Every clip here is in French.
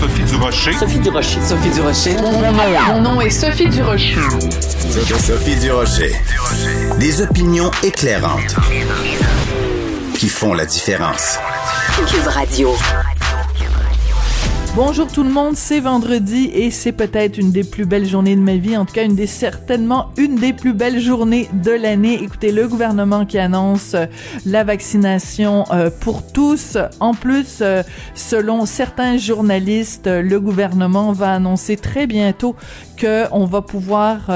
Sophie Durocher. Sophie Durocher. Sophie Durocher. Mon nom est Sophie Durocher. Sophie Durocher. Des opinions éclairantes qui font la différence. Cube Radio. Bonjour tout le monde, c'est vendredi et c'est peut-être une des plus belles journées de ma vie, en tout cas une des certainement une des plus belles journées de l'année. Écoutez, le gouvernement qui annonce euh, la vaccination euh, pour tous. En plus, euh, selon certains journalistes, le gouvernement va annoncer très bientôt qu'on va pouvoir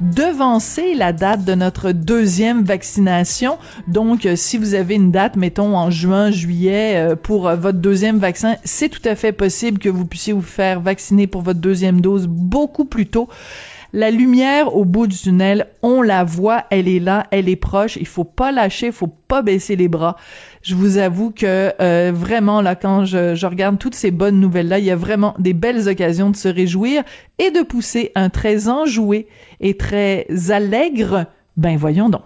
devancer la date de notre deuxième vaccination. Donc, si vous avez une date, mettons en juin, juillet, pour votre deuxième vaccin, c'est tout à fait possible vous puissiez vous faire vacciner pour votre deuxième dose beaucoup plus tôt. La lumière au bout du tunnel, on la voit, elle est là, elle est proche. Il faut pas lâcher, il faut pas baisser les bras. Je vous avoue que euh, vraiment là, quand je, je regarde toutes ces bonnes nouvelles là, il y a vraiment des belles occasions de se réjouir et de pousser un très enjoué et très allègre. Ben voyons donc.